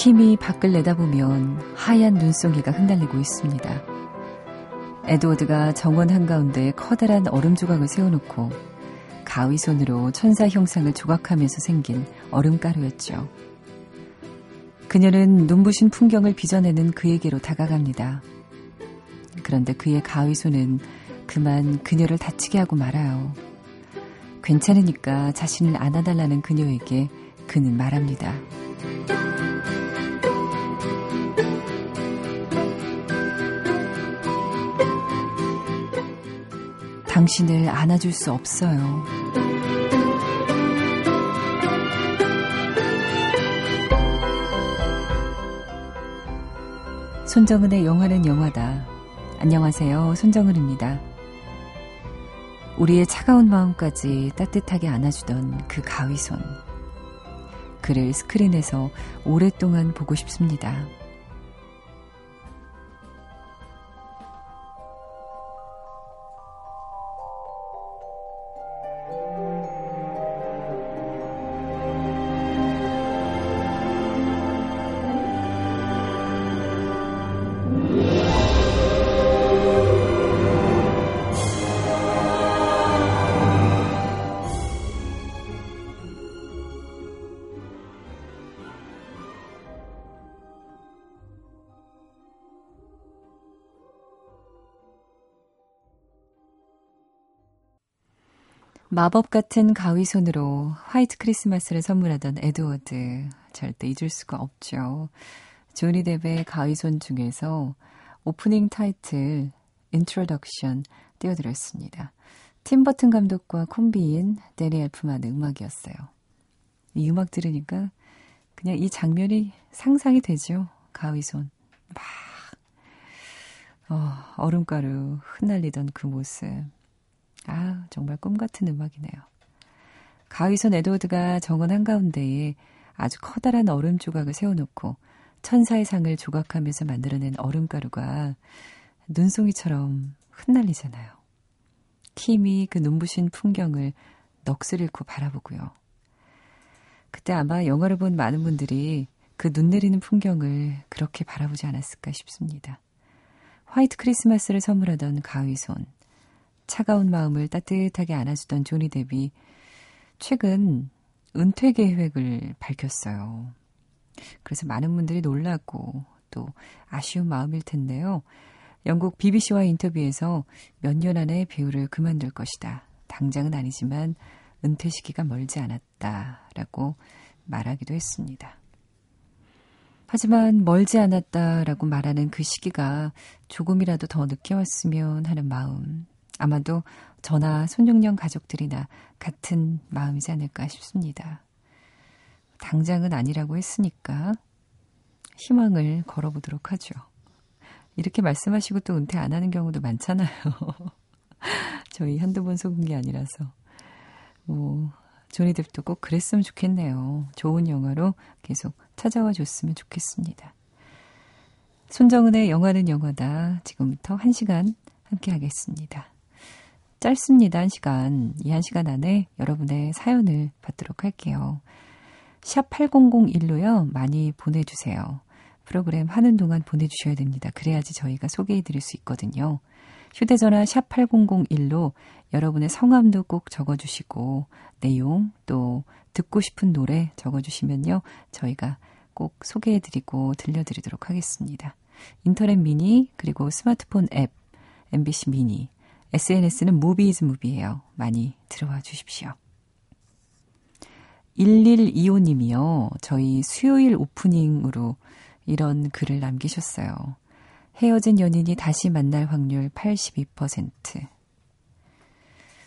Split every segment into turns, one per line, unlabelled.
킴이 밖을 내다보면 하얀 눈송이가 흩날리고 있습니다. 에드워드가 정원 한가운데 커다란 얼음 조각을 세워놓고 가위 손으로 천사 형상을 조각하면서 생긴 얼음가루였죠. 그녀는 눈부신 풍경을 빚어내는 그에게로 다가갑니다. 그런데 그의 가위 손은 그만 그녀를 다치게 하고 말아요. 괜찮으니까 자신을 안아달라는 그녀에게 그는 말합니다. 당신을 안아줄 수 없어요. 손정은의 영화는 영화다. 안녕하세요. 손정은입니다. 우리의 차가운 마음까지 따뜻하게 안아주던 그 가위손. 그를 스크린에서 오랫동안 보고 싶습니다. 마법 같은 가위 손으로 화이트 크리스마스를 선물하던 에드워드. 절대 잊을 수가 없죠. 조니 뎁의 가위 손 중에서 오프닝 타이틀 Introduction 띄워드렸습니다. 팀 버튼 감독과 콤비인 데니 엘프만의 음악이었어요. 이 음악 들으니까 그냥 이 장면이 상상이 되죠. 가위손. 막, 어, 얼음가루 흩날리던 그 모습. 아, 정말 꿈 같은 음악이네요. 가위선 에드워드가 정원 한가운데에 아주 커다란 얼음 조각을 세워놓고 천사의 상을 조각하면서 만들어낸 얼음가루가 눈송이처럼 흩날리잖아요. 킴이 그 눈부신 풍경을 넋을 잃고 바라보고요. 그때 아마 영화를 본 많은 분들이 그 눈 내리는 풍경을 그렇게 바라보지 않았을까 싶습니다. 화이트 크리스마스를 선물하던 가위손, 차가운 마음을 따뜻하게 안아주던 조니 뎁이 최근 은퇴 계획을 밝혔어요. 그래서 많은 분들이 놀라고 또 아쉬운 마음일 텐데요. 영국 BBC와 인터뷰에서 몇 년 안에 배우를 그만둘 것이다. 당장은 아니지만 은퇴 시기가 멀지 않았다라고 말하기도 했습니다. 하지만 멀지 않았다라고 말하는 그 시기가 조금이라도 더 늦게 왔으면 하는 마음 아마도 저나 손용령 가족들이나 같은 마음이지 않을까 싶습니다. 당장은 아니라고 했으니까 희망을 걸어보도록 하죠. 이렇게 말씀하시고 또 은퇴 안 하는 경우도 많잖아요. 저희 한두 번 속은 게 아니라서. 뭐, 조니뎁도 꼭 그랬으면 좋겠네요. 좋은 영화로 계속 찾아와 줬으면 좋겠습니다. 손정은의 영화는 영화다. 지금부터 1시간 함께 하겠습니다. 짧습니다. 한 시간. 이 한 시간 안에 여러분의 사연을 받도록 할게요. 샵 8001로요. 많이 보내주세요. 프로그램 하는 동안 보내주셔야 됩니다. 그래야지 저희가 소개해드릴 수 있거든요. 휴대전화 샵 8001로 여러분의 성함도 꼭 적어주시고 내용 또 듣고 싶은 노래 적어주시면요. 저희가 꼭 소개해드리고 들려드리도록 하겠습니다. 인터넷 미니 그리고 스마트폰 앱 MBC 미니 SNS는 무비즈 무비예요. 많이 들어와 주십시오. 1125님이요. 저희 수요일 오프닝으로 이런 글을 남기셨어요. 헤어진 연인이 다시 만날 확률 82%.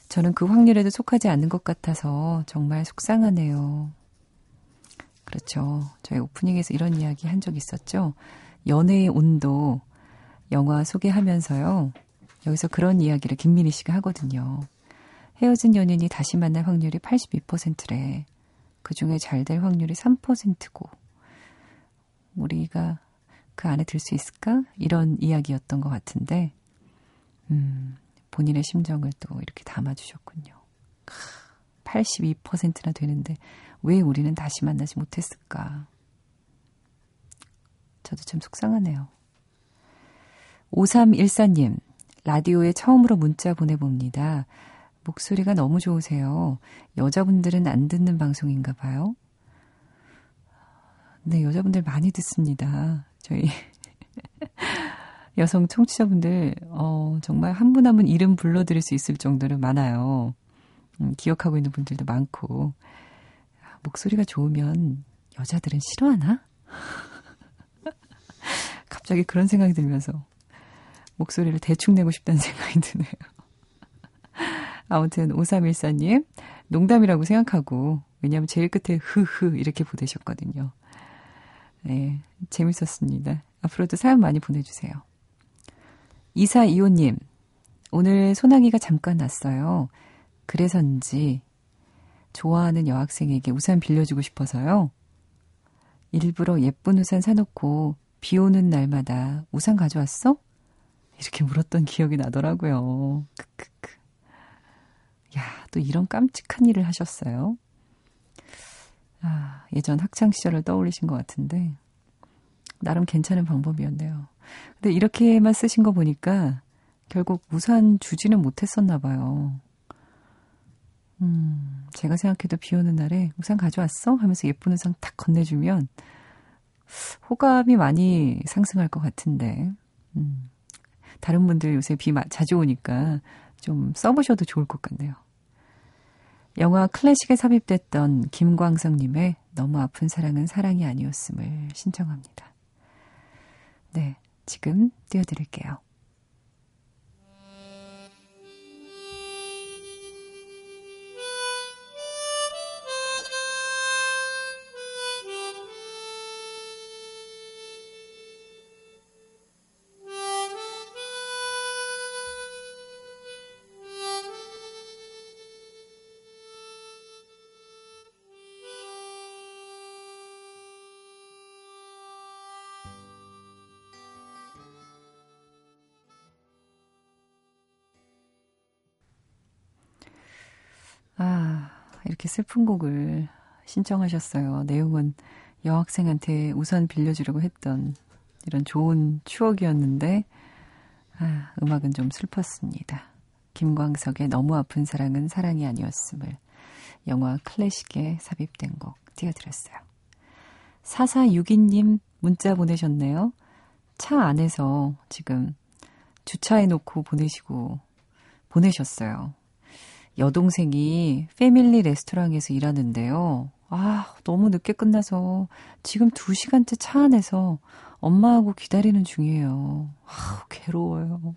저는 그 확률에도 속하지 않는 것 같아서 정말 속상하네요. 그렇죠. 저희 오프닝에서 이런 이야기 한 적 있었죠. 연애의 온도 영화 소개하면서요. 여기서 그런 이야기를 김민희 씨가 하거든요. 헤어진 연인이 다시 만날 확률이 82%래. 그 중에 잘 될 확률이 3%고, 우리가 그 안에 들 수 있을까? 이런 이야기였던 것 같은데, 음, 본인의 심정을 또 이렇게 담아주셨군요. 82%나 되는데, 왜 우리는 다시 만나지 못했을까? 저도 참 속상하네요. 5314님, 라디오에 처음으로 문자 보내봅니다. 목소리가 너무 좋으세요. 여자분들은 안 듣는 방송인가 봐요. 네, 여자분들 많이 듣습니다. 저희 여성 청취자분들, 어, 정말 한 분 한 분 이름 불러드릴 수 있을 정도로 많아요. 음, 기억하고 있는 분들도 많고. 목소리가 좋으면 여자들은 싫어하나? 갑자기 그런 생각이 들면서 목소리를 대충 내고 싶다는 생각이 드네요. 아무튼 5314님 농담이라고 생각하고 왜냐하면 제일 끝에 흐흐 이렇게 보내셨거든요. 네, 재밌었습니다. 앞으로도 사연 많이 보내주세요. 2425님, 오늘 소나기가 잠깐 났어요. 그래서인지 좋아하는 여학생에게 우산 빌려주고 싶어서요. 일부러 예쁜 우산 사놓고 비 오는 날마다 우산 가져왔어? 이렇게 물었던 기억이 나더라고요. 크크크. 야, 또 이런 깜찍한 일을 하셨어요. 아, 예전 학창 시절을 떠올리신 것 같은데, 나름 괜찮은 방법이었네요. 근데 이렇게만 쓰신 거 보니까 결국 우산 주지는 못했었나 봐요. 음, 제가 생각해도 비 오는 날에 우산 가져왔어? 하면서 예쁜 우산 탁 건네주면 호감이 많이 상승할 것 같은데, 음, 다른 분들 요새 비 자주 오니까 좀 써보셔도 좋을 것 같네요. 영화 클래식에 삽입됐던 김광석님의 너무 아픈 사랑은 사랑이 아니었음을 신청합니다. 네, 지금 띄워드릴게요. 슬픈 곡을 신청하셨어요. 내용은 여학생한테 우산 빌려주려고 했던 이런 좋은 추억이었는데, 아, 음악은 좀 슬펐습니다. 김광석의 너무 아픈 사랑은 사랑이 아니었음을 영화 클래식에 삽입된 곡 띄워드렸어요. 4462님 문자 보내셨네요. 차 안에서 지금 주차해놓고 보내시고, 보내셨어요. 여동생이 패밀리 레스토랑에서 일하는데요. 아, 너무 늦게 끝나서 지금 2시간째 차 안에서 엄마하고 기다리는 중이에요. 아, 괴로워요.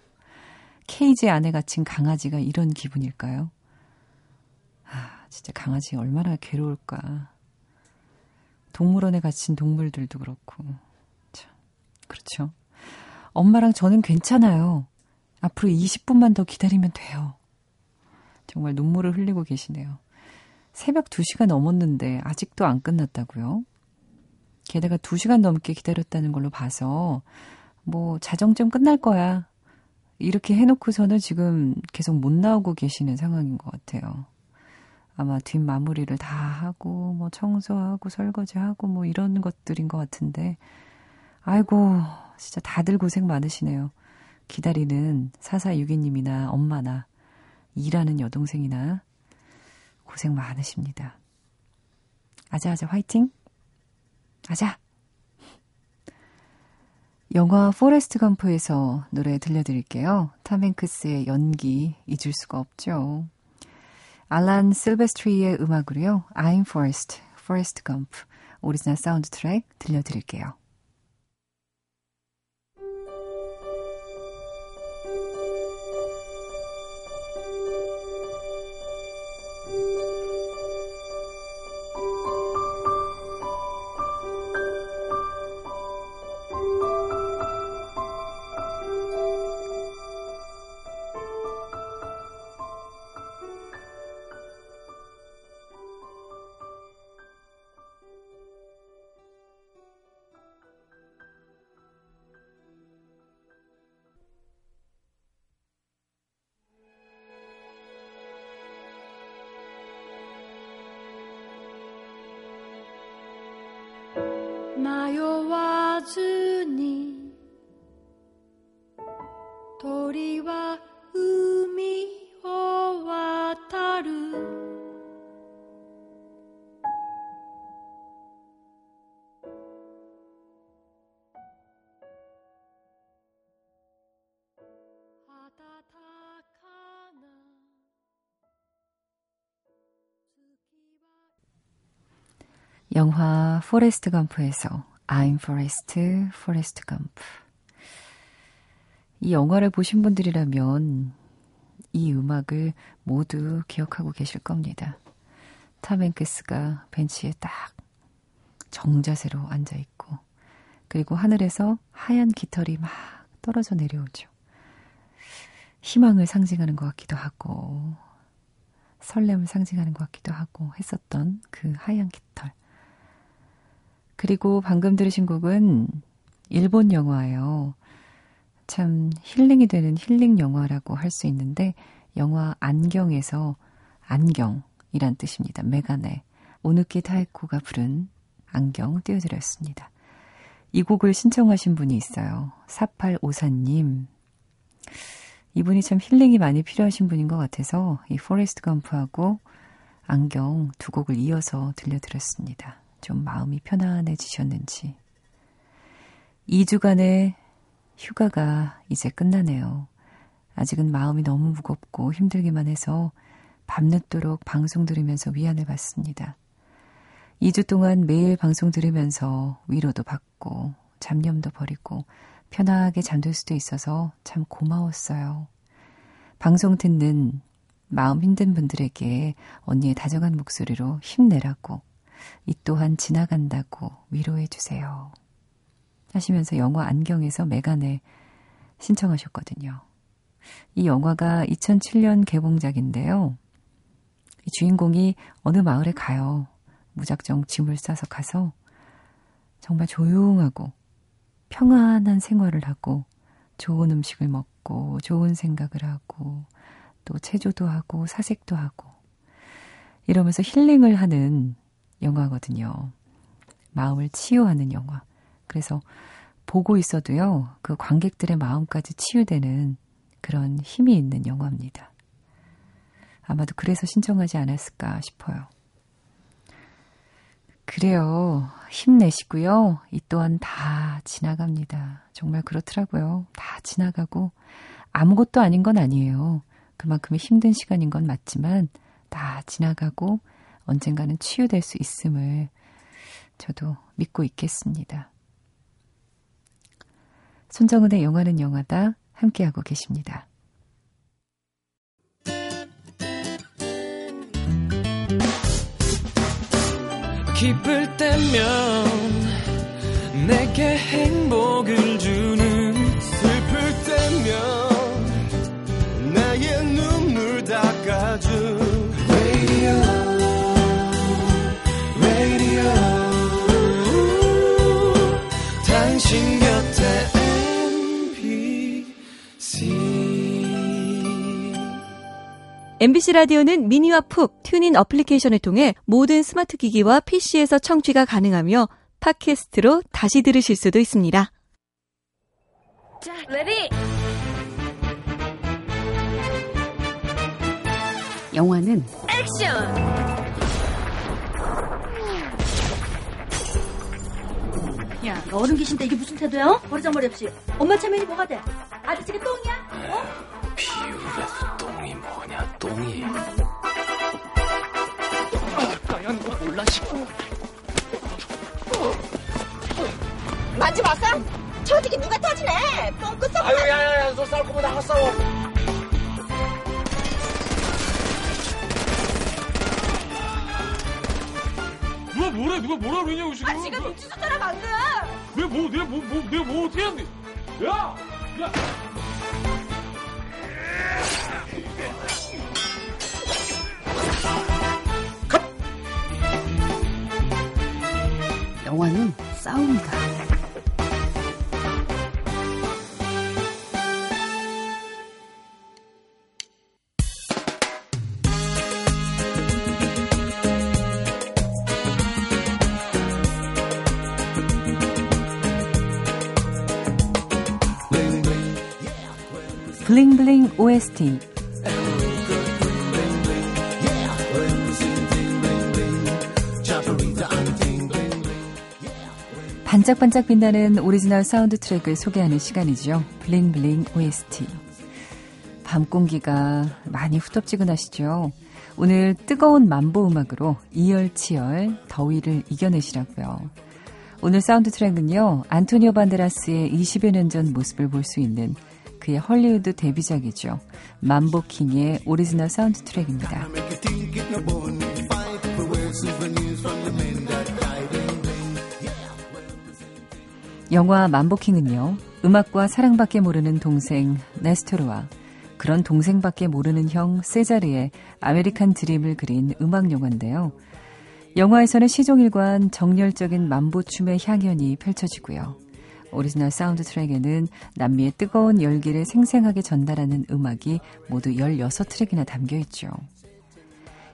케이지 안에 갇힌 강아지가 이런 기분일까요? 아, 진짜 강아지 얼마나 괴로울까. 동물원에 갇힌 동물들도 그렇고. 참, 그렇죠. 엄마랑 저는 괜찮아요. 앞으로 20분만 더 기다리면 돼요. 정말 눈물을 흘리고 계시네요. 새벽 2시가 넘었는데 아직도 안 끝났다고요? 게다가 2시간 넘게 기다렸다는 걸로 봐서 뭐 자정쯤 끝날 거야. 이렇게 해놓고서는 지금 계속 못 나오고 계시는 상황인 것 같아요. 아마 뒷마무리를 다 하고 뭐 청소하고 설거지하고 뭐 이런 것들인 것 같은데 아이고 진짜 다들 고생 많으시네요. 기다리는 사사유기님이나 엄마나 일하는 여동생이나 고생 많으십니다. 아자아자 화이팅! 아자! 영화 포레스트 검프에서 노래 들려드릴게요. 탐행크스의 연기 잊을 수가 없죠. 알란 실베스트리의 음악으로요. I'm Forrest, Forrest Gump 오리지널 사운드 트랙 들려드릴게요. 영화 포레스트 검프에서 I'm Forrest, Forrest Gump. 이 영화를 보신 분들이라면 이 음악을 모두 기억하고 계실 겁니다. 탐 행크스가 벤치에 딱 정자세로 앉아 있고 그리고 하늘에서 하얀 깃털이 막 떨어져 내려오죠. 희망을 상징하는 것 같기도 하고 설렘을 상징하는 것 같기도 하고 했었던 그 하얀 깃털. 그리고 방금 들으신 곡은 일본 영화예요. 참 힐링이 되는 힐링 영화라고 할 수 있는데 영화 안경에서 안경이란 뜻입니다. 메가네. 오누키 타이코가 부른 안경 띄워드렸습니다. 이 곡을 신청하신 분이 있어요. 4854님. 이분이 참 힐링이 많이 필요하신 분인 것 같아서 이 포레스트 검프하고 안경 두 곡을 이어서 들려드렸습니다. 좀 마음이 편안해지셨는지. 2주간의 휴가가 이제 끝나네요. 아직은 마음이 너무 무겁고 힘들기만 해서 밤늦도록 방송 들으면서 위안을 받습니다. 2주 동안 매일 방송 들으면서 위로도 받고 잡념도 버리고 편하게 잠들 수도 있어서 참 고마웠어요. 방송 듣는 마음 힘든 분들에게 언니의 다정한 목소리로 힘내라고 이 또한 지나간다고 위로해 주세요. 하시면서 영화 안경에서 메간에 신청하셨거든요. 이 영화가 2007년 개봉작인데요. 이 주인공이 어느 마을에 가요. 무작정 짐을 싸서 가서 정말 조용하고 평안한 생활을 하고 좋은 음식을 먹고 좋은 생각을 하고 또 체조도 하고 사색도 하고 이러면서 힐링을 하는 영화거든요. 마음을 치유하는 영화. 그래서 보고 있어도요, 그 관객들의 마음까지 치유되는 그런 힘이 있는 영화입니다. 아마도 그래서 신청하지 않았을까 싶어요. 그래요. 힘내시고요. 이 또한 다 지나갑니다. 정말 그렇더라고요. 다 지나가고 아무것도 아닌 건 아니에요. 그만큼의 힘든 시간인 건 맞지만 다 지나가고 언젠가는 치유될 수 있음을 저도 믿고 있겠습니다. 손정은의 영화는 영화다 함께하고 계십니다. 기쁠 때면 내게 행복을 주
MBC 라디오는 미니와 푹 TuneIn 어플리케이션을 통해 모든 스마트 기기와 PC에서 청취가 가능하며 팟캐스트로 다시 들으실 수도 있습니다.
자, ready!
영화는
액션!
야, 너 어른 계신데 이게 무슨 태도야? 어? 버리장머리 없이. 엄마 체면이 뭐가 돼? 아저씨가 똥이야? 어?
비유라도 똥이 뭐냐 똥이 까연 거 몰라 싶고.
만지 마사? 저 어떻게 누가 터지네. 뻥끗 썩
아유 야야야 너 싸울 거면 나가 싸워.
누가 뭐래? 누가 뭐라 그러냐고 지금.
아 지금 눈치 줬잖아 방금.
내가 뭐 내가 뭐, 뭐 내가 뭐 어떻게 했는데 야! 야!
나와는 싸움이다.
블링블링 예. OST 반짝반짝 빛나는 오리지널 사운드 트랙을 소개하는 시간이죠. 블링블링 OST. 밤 공기가 많이 후덥지근하시죠? 오늘 뜨거운 맘보 음악으로 이열치열 더위를 이겨내시라고요. 오늘 사운드 트랙은요. 안토니오 반데라스의 20여 년 전 모습을 볼 수 있는 그의 헐리우드 데뷔작이죠. 맘보킹의 오리지널 사운드 트랙입니다. 영화 맘보킹은요. 음악과 사랑밖에 모르는 동생 네스토르와 그런 동생밖에 모르는 형 세자르의 아메리칸 드림을 그린 음악 영화인데요. 영화에서는 시종일관 정열적인 맘보춤의 향연이 펼쳐지고요. 오리지널 사운드 트랙에는 남미의 뜨거운 열기를 생생하게 전달하는 음악이 모두 16트랙이나 담겨 있죠.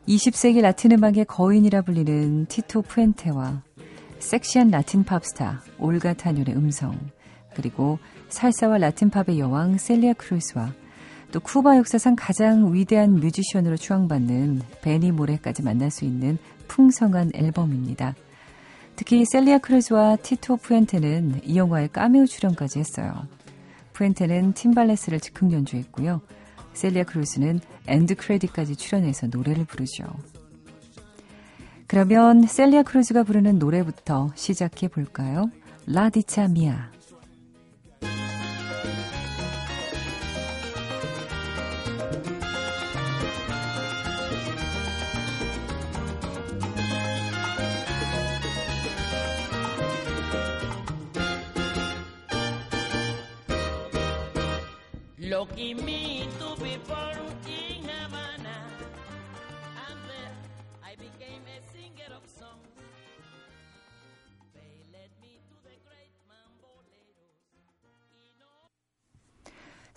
20세기 라틴 음악의 거인이라 불리는 티토 푸엔테와 섹시한 라틴 팝스타 올가 타뉴의 음성, 그리고 살사와 라틴 팝의 여왕 셀리아 크루스와 또 쿠바 역사상 가장 위대한 뮤지션으로 추앙받는 베니 모레까지 만날 수 있는 풍성한 앨범입니다. 특히 셀리아 크루즈와 티토 푸엔테는 이 영화에 까메오 출연까지 했어요. 푸엔테는 팀발레스를 즉흥 연주했고요. 셀리아 크루즈는 엔드 크레딧까지 출연해서 노래를 부르죠. 그러면 셀리아 크루즈가 부르는 노래부터 시작해 볼까요?
La Dicha Mia.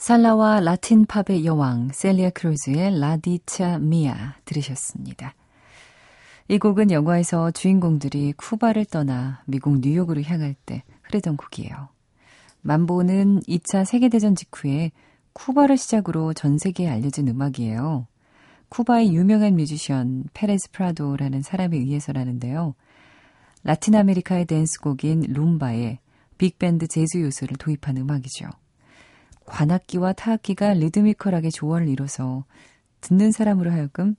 살사와 라틴 팝의 여왕 셀리아 크루즈의 La Dicha Mia 들으셨습니다. 이 곡은 영화에서 주인공들이 쿠바를 떠나 미국 뉴욕으로 향할 때 흐르던 곡이에요. 맘보는 2차 세계대전 직후에 쿠바를 시작으로 전 세계에 알려진 음악이에요. 쿠바의 유명한 뮤지션 페레스 프라도라는 사람에 의해서라는데요. 라틴 아메리카의 댄스곡인 룸바에 빅밴드 재즈 요소를 도입한 음악이죠. 관악기와 타악기가 리드미컬하게 조화를 이뤄서 듣는 사람으로 하여금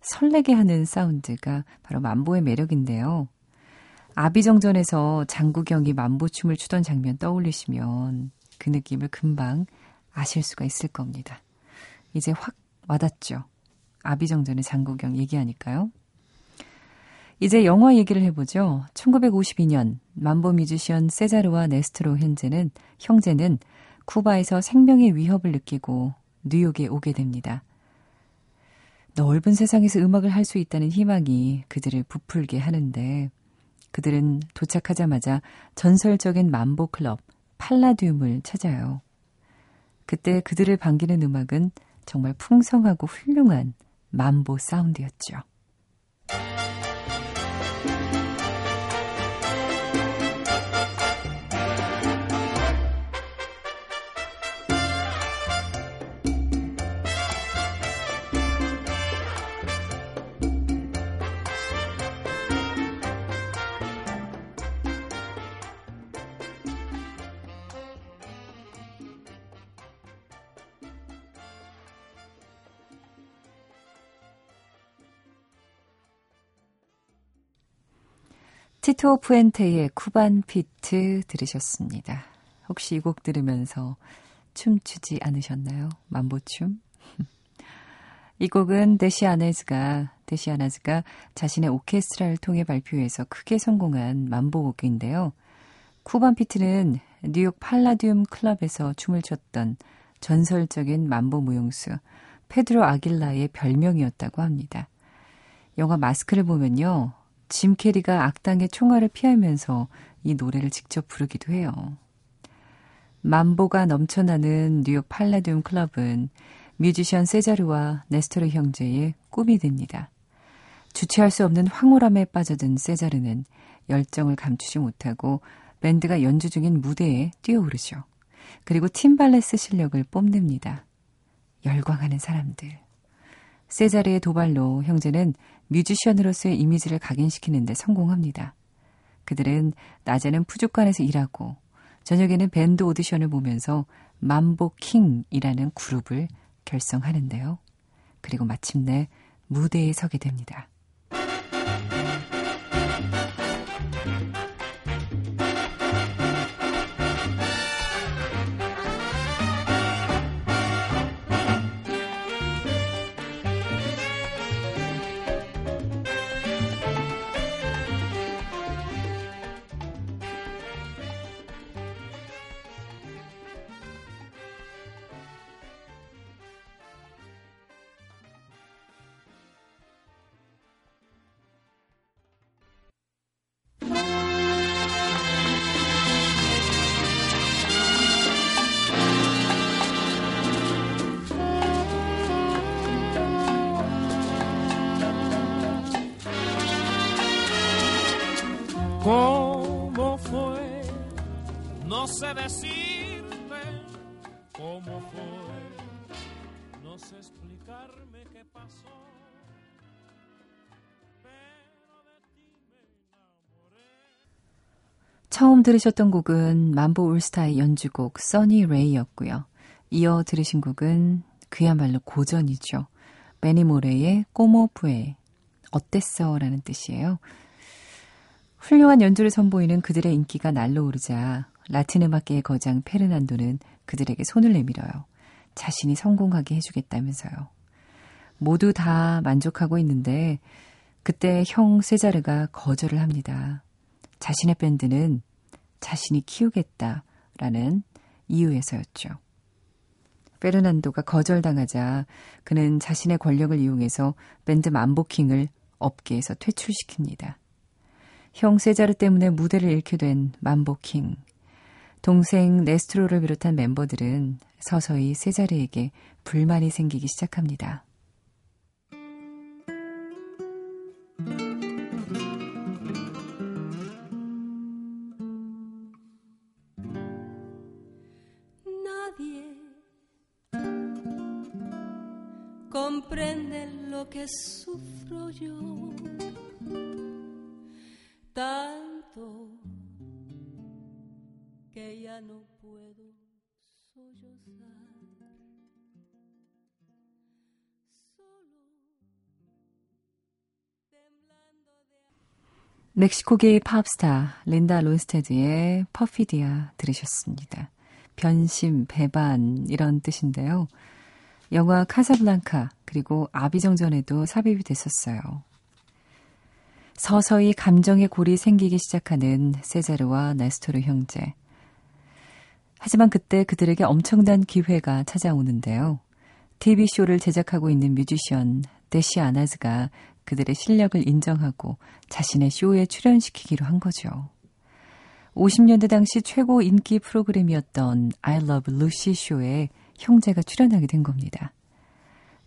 설레게 하는 사운드가 바로 만보의 매력인데요. 아비정전에서 장구경이 만보춤을 추던 장면 떠올리시면 그 느낌을 금방 아실 수가 있을 겁니다. 이제 확 와닿죠. 아비정전의 장구경 얘기하니까요. 이제 영화 얘기를 해보죠. 1952년 만보 뮤지션 세자르와 네스트로 현재는 형제는 쿠바에서 생명의 위협을 느끼고 뉴욕에 오게 됩니다. 넓은 세상에서 음악을 할 수 있다는 희망이 그들을 부풀게 하는데 그들은 도착하자마자 전설적인 만보 클럽 팔라듐을 찾아요. 그때 그들을 반기는 음악은 정말 풍성하고 훌륭한 만보 사운드였죠. 티토 푸엔테의 쿠반 피트 들으셨습니다. 혹시 이 곡 들으면서 춤추지 않으셨나요? 만보춤? 이 곡은 데시아네즈가 데시아나즈가 자신의 오케스트라를 통해 발표해서 크게 성공한 만보곡인데요. 쿠반 피트는 뉴욕 팔라듐 클럽에서 춤을 췄던 전설적인 만보 무용수 페드로 아길라의 별명이었다고 합니다. 영화 마스크를 보면요. 짐 캐리가 악당의 총알을 피하면서 이 노래를 직접 부르기도 해요. 만보가 넘쳐나는 뉴욕 팔라듐 클럽은 뮤지션 세자르와 네스토르 형제의 꿈이 됩니다. 주체할 수 없는 황홀함에 빠져든 세자르는 열정을 감추지 못하고 밴드가 연주 중인 무대에 뛰어오르죠. 그리고 팀발레스 실력을 뽐냅니다. 열광하는 사람들. 세자르의 도발로 형제는 뮤지션으로서의 이미지를 각인시키는데 성공합니다. 그들은 낮에는 푸주관에서 일하고 저녁에는 밴드 오디션을 보면서 만보 킹이라는 그룹을 결성하는데요. 그리고 마침내 무대에 서게 됩니다.
Sé decirte cómo fue. No sé explicarme qué pasó.
처음 들으셨던 곡은 만보 올스타의 연주곡 써니 레이였고요. 이어 들으신 곡은 그야말로 고전이죠. 매니모레의 꼬모프에 어땠어? 라는 뜻이에요. 훌륭한 연주를 선보이는 그들의 인기가 날로 오르자 라틴 음악계의 거장 페르난도는 그들에게 손을 내밀어요. 자신이 성공하게 해주겠다면서요. 모두 다 만족하고 있는데 그때 형 세자르가 거절을 합니다. 자신의 밴드는 자신이 키우겠다라는 이유에서였죠. 페르난도가 거절당하자 그는 자신의 권력을 이용해서 밴드 만보킹을 업계에서 퇴출시킵니다. 형 세자르 때문에 무대를 잃게 된 만보킹. 동생 네스트로를 비롯한 멤버들은 서서히 세자르에게 불만이 생기기 시작합니다.
Ya no puedo sollozar.
멕시코계의 팝스타 린다 론스테드의 퍼피디아 들으셨습니다. 변심, 배반 이런 뜻인데요. 영화 카사블랑카 그리고 아비정전에도 삽입이 됐었어요. 서서히 감정의 골이 생기기 시작하는 세자르와 네스토르 형제. 하지만 그때 그들에게 엄청난 기회가 찾아오는데요. TV쇼를 제작하고 있는 뮤지션 데시 아나즈가 그들의 실력을 인정하고 자신의 쇼에 출연시키기로 한 거죠. 50년대 당시 최고 인기 프로그램이었던 I Love Lucy 쇼에 형제가 출연하게 된 겁니다.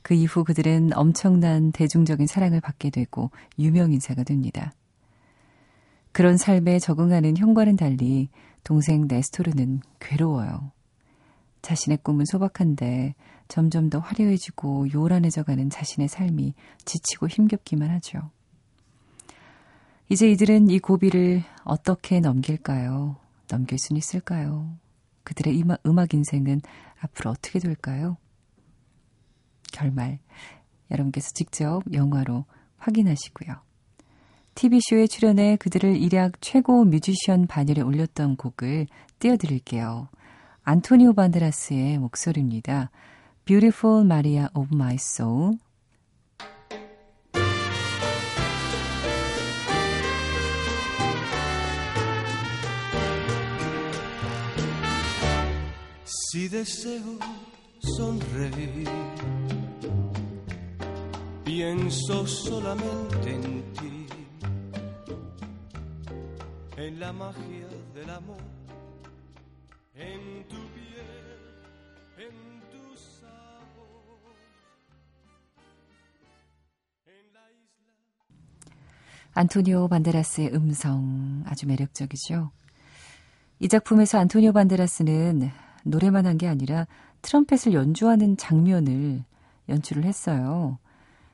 그 이후 그들은 엄청난 대중적인 사랑을 받게 되고 유명인사가 됩니다. 그런 삶에 적응하는 형과는 달리 동생 네스토르는 괴로워요. 자신의 꿈은 소박한데 점점 더 화려해지고 요란해져가는 자신의 삶이 지치고 힘겹기만 하죠. 이제 이들은 이 고비를 어떻게 넘길까요? 넘길 수는 있을까요? 그들의 음악 인생은 앞으로 어떻게 될까요? 결말 여러분께서 직접 영화로 확인하시고요. TV쇼에 출연해 그들을 일약 최고 뮤지션 반열에 올렸던 곡을 띄워드릴게요. 안토니오 반데라스의 목소리입니다. Beautiful Maria of My Soul
en la magia del amor, en tu piel, en tu sabor, en la isla.
안토니오 반데라스의 음성 아주 매력적이죠. 이 작품에서 안토니오 반데라스는 노래만 한 게 아니라 트럼펫을 연주하는 장면을 연출을 했어요.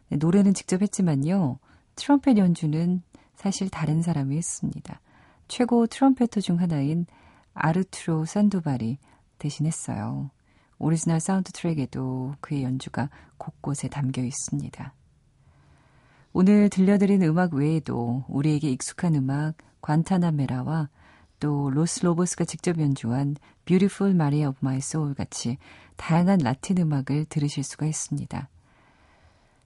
네, 노래는 직접 했지만요. 트럼펫 연주는 사실 다른 사람이 했습니다. 최고 trumpeter 중 하나인 아르투로 산도발이 대신했어요. 오리지널 사운드 트랙에도 그의 연주가 곳곳에 담겨 있습니다. 오늘 들려드린 음악 외에도 우리에게 익숙한 음악 관타나메라와 또 로스 로보스가 직접 연주한 Beautiful Maria of My Soul 같이 다양한 라틴 음악을 들으실 수가 있습니다.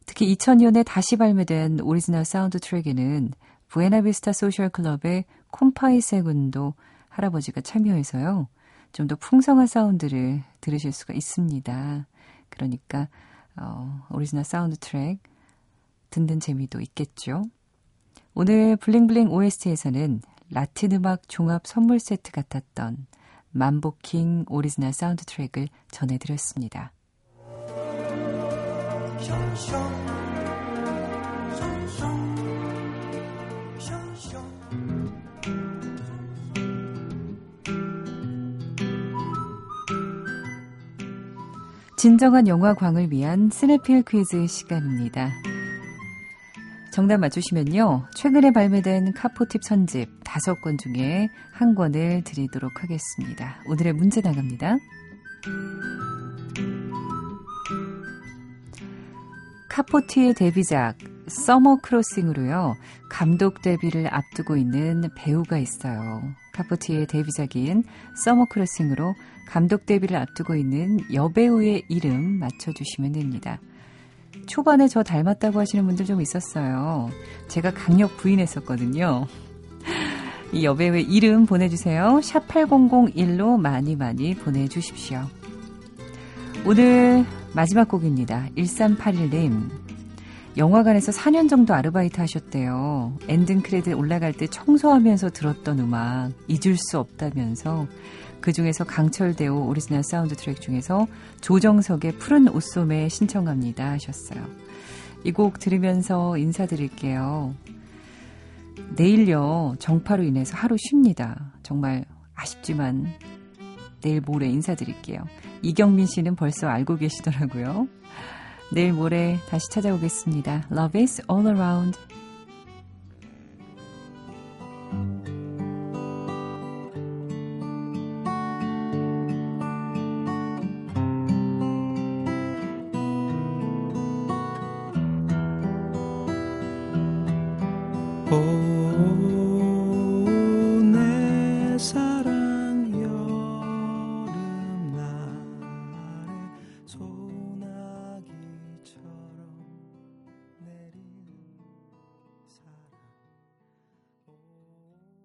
특히 2000년에 다시 발매된 오리지널 사운드 트랙에는 부에나비스타 소셜 클럽의 콤파이 세군도 할아버지가 참여해서요. 좀 더 풍성한 사운드를 들으실 수가 있습니다. 그러니까 어, 오리지널 사운드 트랙 듣는 재미도 있겠죠. 오늘 블링블링 OST에서는 라틴 음악 종합 선물 세트 같았던 맘보킹 오리지널 사운드 트랙을 전해드렸습니다. 진정한 영화광을 위한 스네필 퀴즈 시간입니다. 정답 맞추시면요. 최근에 발매된 카포티 선집 다섯 권 중에 한 권을 드리도록 하겠습니다. 오늘의 문제 나갑니다. 카포티의 데뷔작 Summer Crossing으로요. 감독 데뷔를 앞두고 있는 배우가 있어요. 카포티의 데뷔작인 Summer Crossing으로 감독 데뷔를 앞두고 있는 여배우의 이름 맞춰주시면 됩니다. 초반에 저 닮았다고 하시는 분들 좀 있었어요. 제가 강력 부인했었거든요. 이 여배우의 이름 보내주세요. 샵 8001로 많이 많이 보내주십시오. 오늘 마지막 곡입니다. 1381님. 영화관에서 4년 정도 아르바이트 하셨대요. ending credit 올라갈 때 청소하면서 들었던 음악 잊을 수 없다면서 그 중에서 강철대오 오리지널 사운드 트랙 중에서 조정석의 푸른 옷소매 신청합니다 하셨어요. 이 곡 들으면서 인사드릴게요. 내일요 정파로 인해서 하루 쉽니다. 정말 아쉽지만 내일 모레 인사드릴게요. 이경민 씨는 벌써 알고 계시더라고요. 내일 모레 다시 찾아오겠습니다. Love is all around.